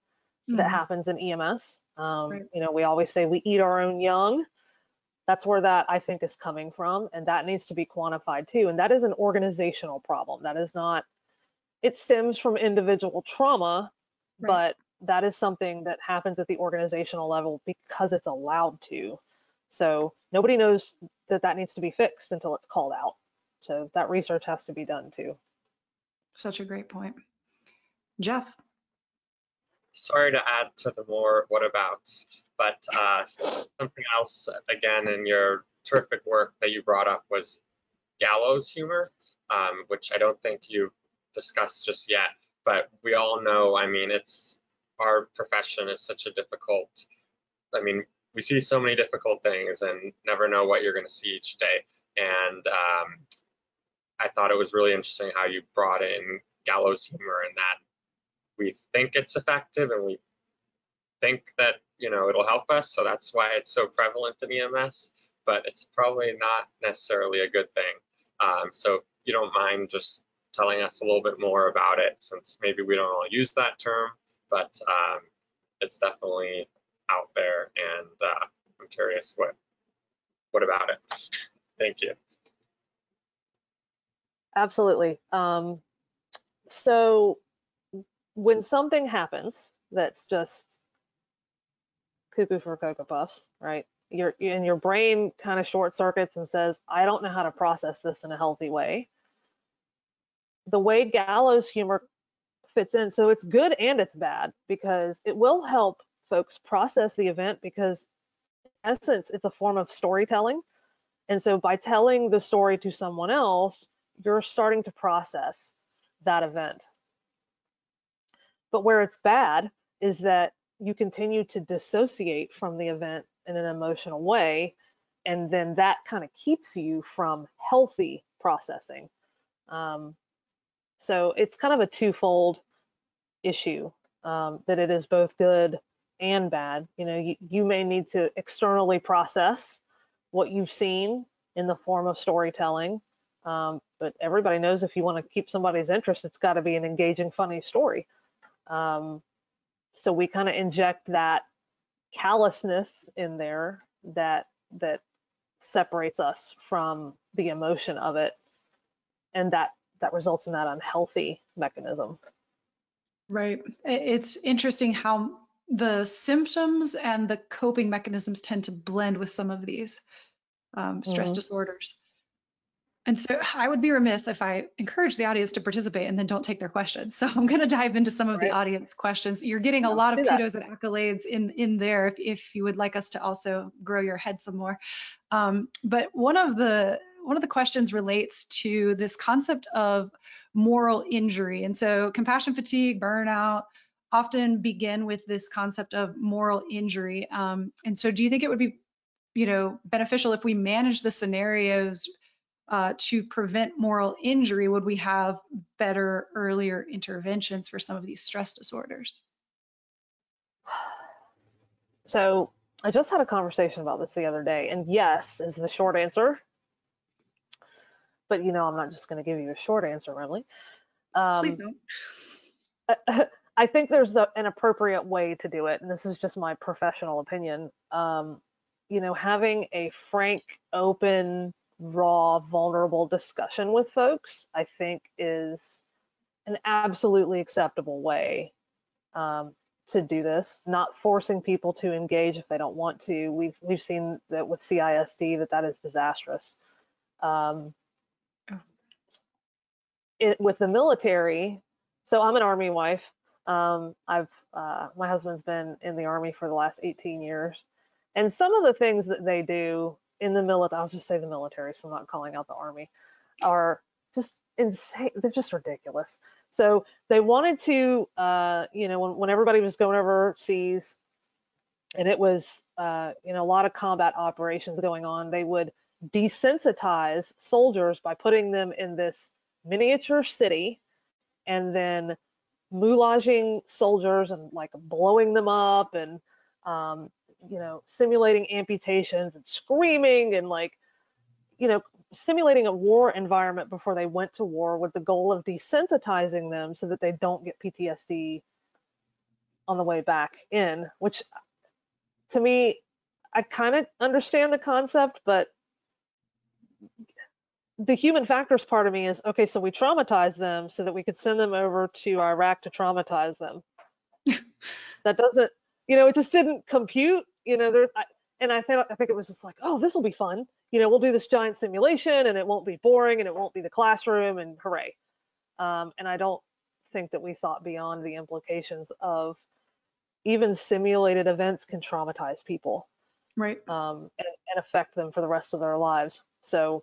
that Mhm. happens in EMS. Um, Right. You know, we always say we eat our own young. That's where that I think is coming from, and that needs to be quantified too. And that is an organizational problem. That is not. It stems from individual trauma, Right. but that is something that happens at the organizational level because it's allowed to. So nobody knows that that needs to be fixed until it's called out. So that research has to be done too. Such a great point. Jeff, sorry to add to the more whatabouts, but uh, something else again in your terrific work that you brought up was gallows humor, um, which I don't think you've discussed just yet. But we all know, I mean, it's our profession is such a difficult. I mean, we see so many difficult things and never know what you're going to see each day. And um, I thought it was really interesting how you brought in gallows humor and that we think it's effective and we think that you know it'll help us so that's why it's so prevalent in ems but it's probably not necessarily a good thing. Um, so if you don't mind just telling us a little bit more about it since maybe we don't all use that term but um, it's definitely out there and uh, i'm curious what what about it? Thank you. Absolutely. Um, so when something happens that's just cuckoo for cocoa puffs, right? Your and your brain kind of short circuits and says, "I don't know how to process this in a healthy way." The way gallows humor fits in, so it's good and it's bad because it will help folks process the event because, in essence, it's a form of storytelling. And so by telling the story to someone else, you're starting to process that event. But where it's bad is that you continue to dissociate from the event in an emotional way, and then that kind of keeps you from healthy processing. Um, so it's kind of a twofold issue um, that it is both good and bad. You know, you, you may need to externally process what you've seen in the form of storytelling. Um, but everybody knows if you want to keep somebody's interest, it's got to be an engaging, funny story. Um, so we kind of inject that callousness in there that that separates us from the emotion of it, and that that results in that unhealthy mechanism. right. It's interesting how the symptoms and the coping mechanisms tend to blend with some of these um, stress Mhm. disorders. And so I would be remiss if I encourage the audience to participate and then don't take their questions. So I'm going to dive into some of the audience questions. You're getting a lot of do that. kudos and accolades in in there if, if you would like us to also grow your head some more. Um, but one of the one of the questions relates to this concept of moral injury. And so compassion fatigue, burnout, often begin with this concept of moral injury. Um, and so do you think it would be, you know, beneficial if we manage the scenarios uh, to prevent moral injury? Would we have better earlier interventions for some of these stress disorders? So I just had a conversation about this the other day, and yes is the short answer. But you know, I'm not just going to give you a short answer, really. Um, Please don't. I think there's the, an appropriate way to do it, and this is just my professional opinion. Um, you know, having a frank, open, raw, vulnerable discussion with folks, I think, is an absolutely acceptable way um, to do this. Not forcing people to engage if they don't want to. We've we've seen that with CISD that that is disastrous. Um, Oh. it, with the military, so I'm an army wife. Um, I've uh, my husband's been in the army for the last 18 years, and some of the things that they do in the military, I'll just say the military, so I'm not calling out the army, are just insane. They're just ridiculous. So they wanted to, uh, you know, when, when everybody was going overseas, and it was, uh, you know, a lot of combat operations going on, they would desensitize soldiers by putting them in this miniature city and then moulaging soldiers and like blowing them up and um, you know simulating amputations and screaming and like you know simulating a war environment before they went to war with the goal of desensitizing them so that they don't get PTSD on the way back in which to me I kind of understand the concept but the human factors part of me is okay so we traumatize them so that we could send them over to iraq to traumatize them. That doesn't you know it just didn't compute you know there I, and i think i think it was just like oh this will be fun you know we'll do this giant simulation and it won't be boring and it won't be the classroom and hooray um, and i don't think that we thought beyond the implications of even simulated events can traumatize people Right. um, and, and affect them for the rest of their lives so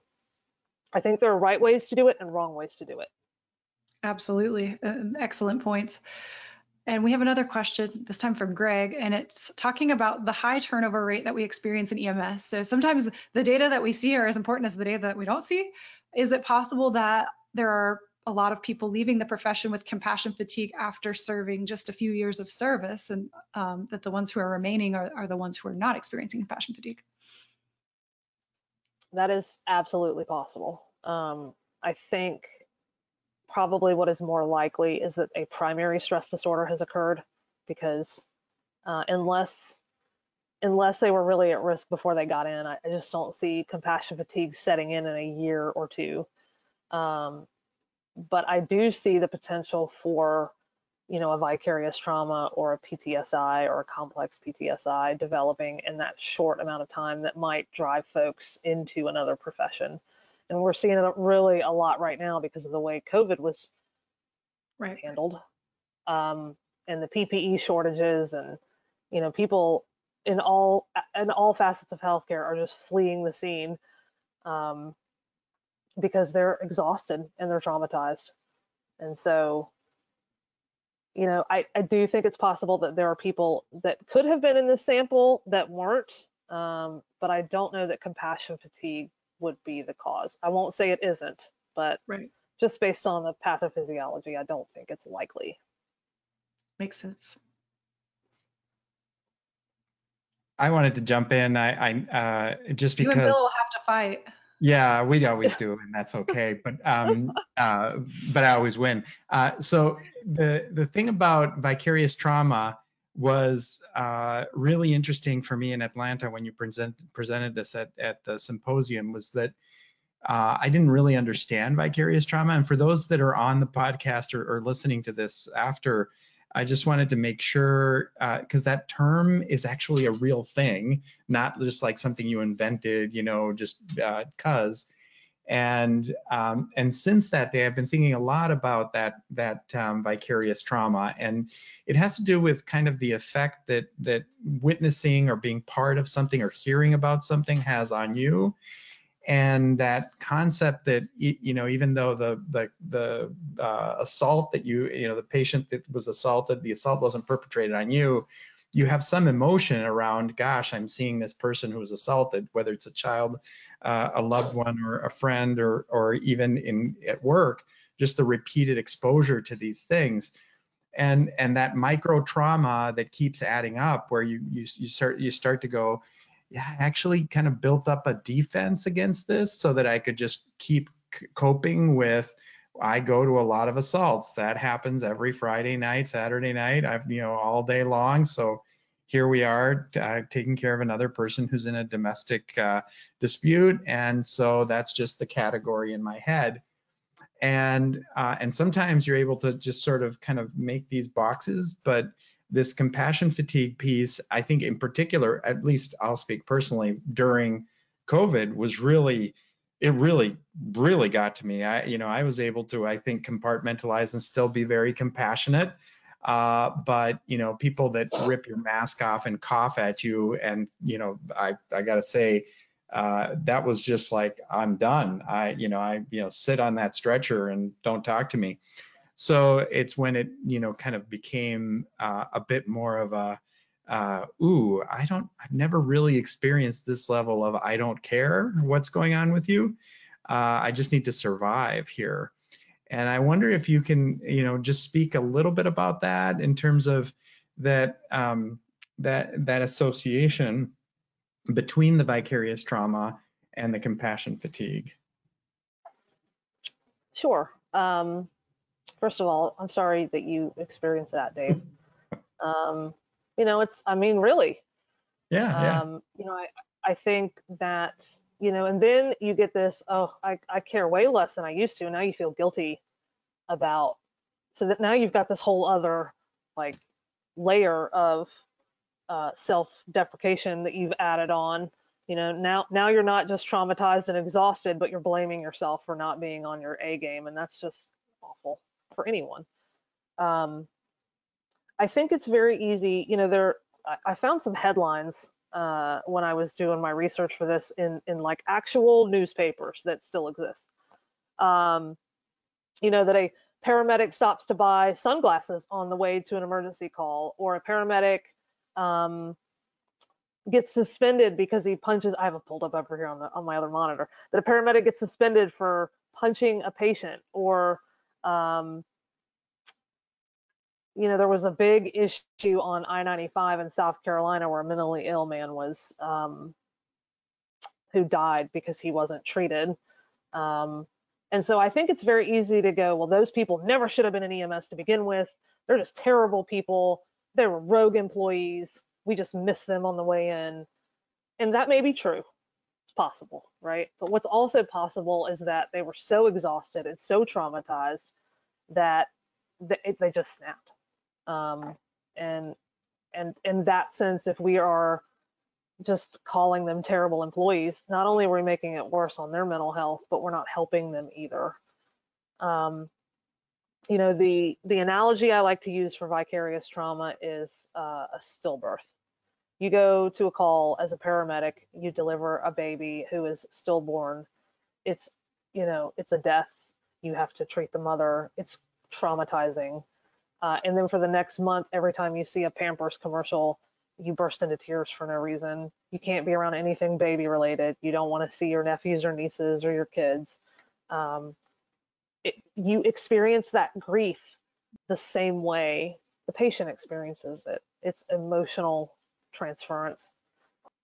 I think there are right ways to do it and wrong ways to do it. Absolutely. Uh, excellent points. And we have another question, this time from Greg, and it's talking about the high turnover rate that we experience in EMS. So sometimes the data that we see are as important as the data that we don't see. Is it possible that there are a lot of people leaving the profession with compassion fatigue after serving just a few years of service, and um, that the ones who are remaining are, are the ones who are not experiencing compassion fatigue? That is absolutely possible. Um, I think probably what is more likely is that a primary stress disorder has occurred because uh, unless unless they were really at risk before they got in, I, I, just don't see compassion fatigue setting in in a year or two. Um, but I do see the potential for you know, a vicarious trauma or a PTSI or a complex PTSI developing in that short amount of time that might drive folks into another profession. And we're seeing it really a lot right now because of the way COVID was right. handled um, and the PPE shortages and, you know, people in all in all facets of healthcare are just fleeing the scene um, because they're exhausted and they're traumatized. And so you know, I, I do think it's possible that there are people that could have been in this sample that weren't, um, but I don't know that compassion fatigue would be the cause. I won't say it isn't, but right. just based on the pathophysiology, I don't think it's likely. Makes sense. I wanted to jump in. I, I uh, just because you and Bill will have to fight. Yeah, we always do, and that's okay. But um, uh, but I always win. Uh, so the the thing about vicarious trauma was uh, really interesting for me in Atlanta when you present, presented this at, at the symposium was that uh, I didn't really understand vicarious trauma. And for those that are on the podcast or, or listening to this after, I just wanted to make sure because uh, that term is actually a real thing, not just like something you invented, you know, just uh, cause. And um, and since that day, I've been thinking a lot about that that um, vicarious trauma, and it has to do with kind of the effect that that witnessing or being part of something or hearing about something has on you. and that concept that you know even though the the the uh, assault that you you know the patient that was assaulted the assault wasn't perpetrated on you you have some emotion around gosh i'm seeing this person who was assaulted whether it's a child uh, a loved one or a friend or or even in at work just the repeated exposure to these things. And and that micro trauma that keeps adding up where you you, you start you start to go yeah, I actually kind of built up a defense against this so that I could just keep coping with I go to a lot of assaults. That happens every Friday night, Saturday night. I've, you know, all day long. So here we are uh, taking care of another person who's in a domestic uh, dispute. And so that's just the category in my head. And uh, and sometimes you're able to just sort of kind of make these boxes, but this compassion fatigue piece, I think in particular, at least I'll speak personally, during COVID was really, it really, really got to me. I, you know, I was able to, I think, compartmentalize and still be very compassionate. Uh, but you know, people that rip your mask off and cough at you, and you know, I, I gotta say, uh, that was just like, I'm done. I, you know, I, you know, sit on that stretcher and don't talk to me. So it's when it, you know, kind of became uh, a bit more of a, uh, ooh, I don't, I've never really experienced this level of I don't care what's going on with you. Uh, I just need to survive here. And I wonder if you can, you know, just speak a little bit about that in terms of that um, that that association between the vicarious trauma and the compassion fatigue. Sure. Um, first of all, I'm sorry that you experienced that, Dave. Um, you know, it's, I mean, really. Yeah, yeah. Um, you know, I, I think that, you know, and then you get this, oh, I, I care way less than I used to. Now you feel guilty about, so that now you've got this whole other like layer of uh, self-deprecation that you've added on. You know, now now you're not just traumatized and exhausted, but you're blaming yourself for not being on your A game, and that's just awful for anyone. Um, I think it's very easy. You know, there I, found some headlines uh, when I was doing my research for this in in like actual newspapers that still exist. Um, you know that a paramedic stops to buy sunglasses on the way to an emergency call, or a paramedic um, gets suspended because he punches. I have it pulled up over here on the on my other monitor. That a paramedic gets suspended for punching a patient, or um, you know, there was a big issue on I-95 in South Carolina where a mentally ill man was um, who died because he wasn't treated. Um, and so I think it's very easy to go, well, those people never should have been in EMS to begin with. They're just terrible people. They were rogue employees. We just missed them on the way in. And that may be true. It's possible, right? But what's also possible is that they were so exhausted and so traumatized that they just snapped. Um, and and in that sense, if we are just calling them terrible employees, not only are we making it worse on their mental health, but we're not helping them either. Um, you know, the the analogy I like to use for vicarious trauma is uh, a stillbirth. You go to a call as a paramedic, you deliver a baby who is stillborn. It's, you know, it's a death. You have to treat the mother. It's traumatizing. Uh, and then for the next month, every time you see a Pampers commercial, you burst into tears for no reason. You can't be around anything baby related. You don't want to see your nephews or nieces or your kids. Um, it, you experience that grief the same way the patient experiences it. It's emotional transference,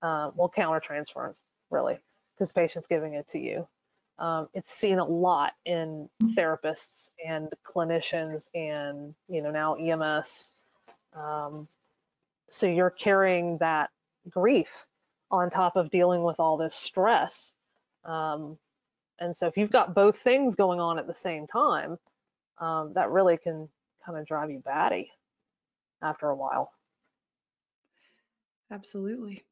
uh, well, counter transference, really, because the patient's giving it to you. Um, it's seen a lot in therapists and clinicians and you know now EMS. Um, so you're carrying that grief on top of dealing with all this stress. Um, and so if you've got both things going on at the same time, um, that really can kind of drive you batty after a while. Absolutely.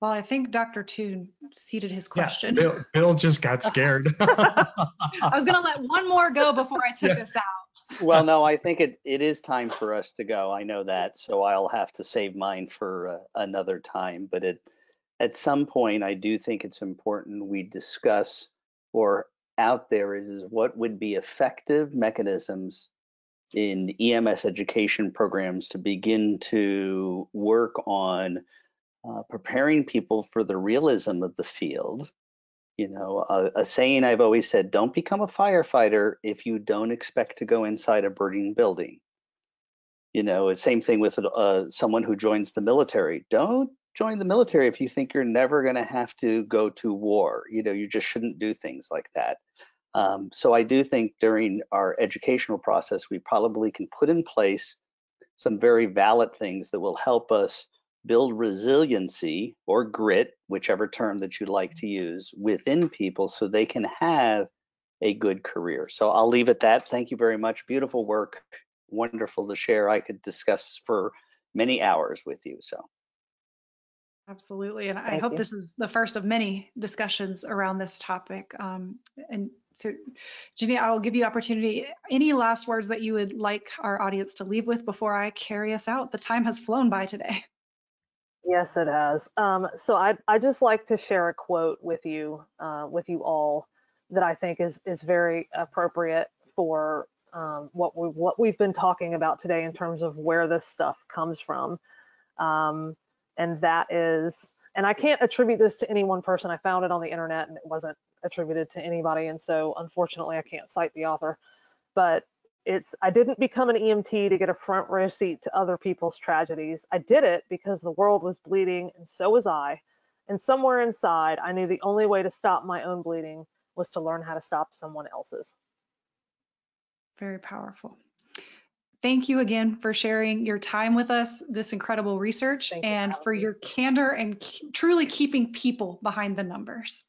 Well, I think Dr. Toon seated his Yeah, question. Bill, Bill just got scared. I was going to let one more go before I took Yeah. this out. Well, no, I think it, it is time for us to go. I know that, so I'll have to save mine for uh, another time. But it at some point, I do think it's important we discuss or out there is, is what would be effective mechanisms in EMS education programs to begin to work on uh, preparing people for the realism of the field. You know, a, a saying I've always said, don't become a firefighter if you don't expect to go inside a burning building. You know, same thing with uh, someone who joins the military. Don't join the military if you think you're never going to have to go to war. You know, you just shouldn't do things like that. Um, so I do think during our educational process, we probably can put in place some very valid things that will help us build resiliency or grit, whichever term that you like to use, within people so they can have a good career. So I'll leave it at that. Thank you very much. Beautiful work. Wonderful to share. I could discuss for many hours with you. So Absolutely. And I hope you. this is the first of many discussions around this topic. Um, and so, Ginny, I will give you opportunity. Any last words that you would like our audience to leave with before I carry us out? The time has flown by today. Yes, it has. Um, so I I just like to share a quote with you, uh, with you all, that I think is is very appropriate for um, what we what we've been talking about today in terms of where this stuff comes from, um, and that is, and I can't attribute this to any one person. I found it on the internet and it wasn't attributed to anybody, and so unfortunately I can't cite the author, but it's I didn't become an EMT to get a front row seat to other people's tragedies. I did it because the world was bleeding and so was I. And somewhere inside, I knew the only way to stop my own bleeding was to learn how to stop someone else's. Very powerful. Thank you again for sharing your time with us, this incredible research, Thank you, and for your candor and truly keeping people behind the numbers.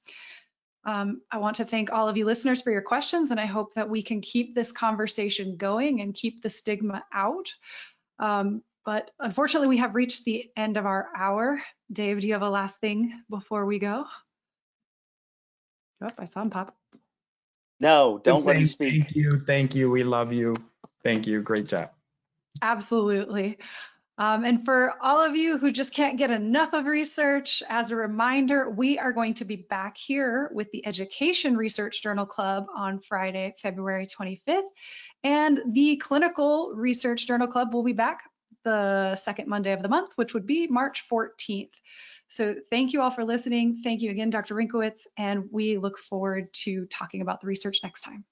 Um, I want to thank all of you listeners for your questions, and I hope that we can keep this conversation going and keep the stigma out. Um, but unfortunately, we have reached the end of our hour. Dave, do you have a last thing before we go? Oh, I saw him pop. no, don't Just let me speak. Thank you, thank you. We love you. Thank you. Great job. Absolutely. Um, and for all of you who just can't get enough of research, as a reminder, we are going to be back here with the Education Research Journal Club on Friday, February 25th. And the Clinical Research Journal Club will be back the second Monday of the month, which would be March 14th. So thank you all for listening. Thank you again, Dr. Renkiewicz, and we look forward to talking about the research next time.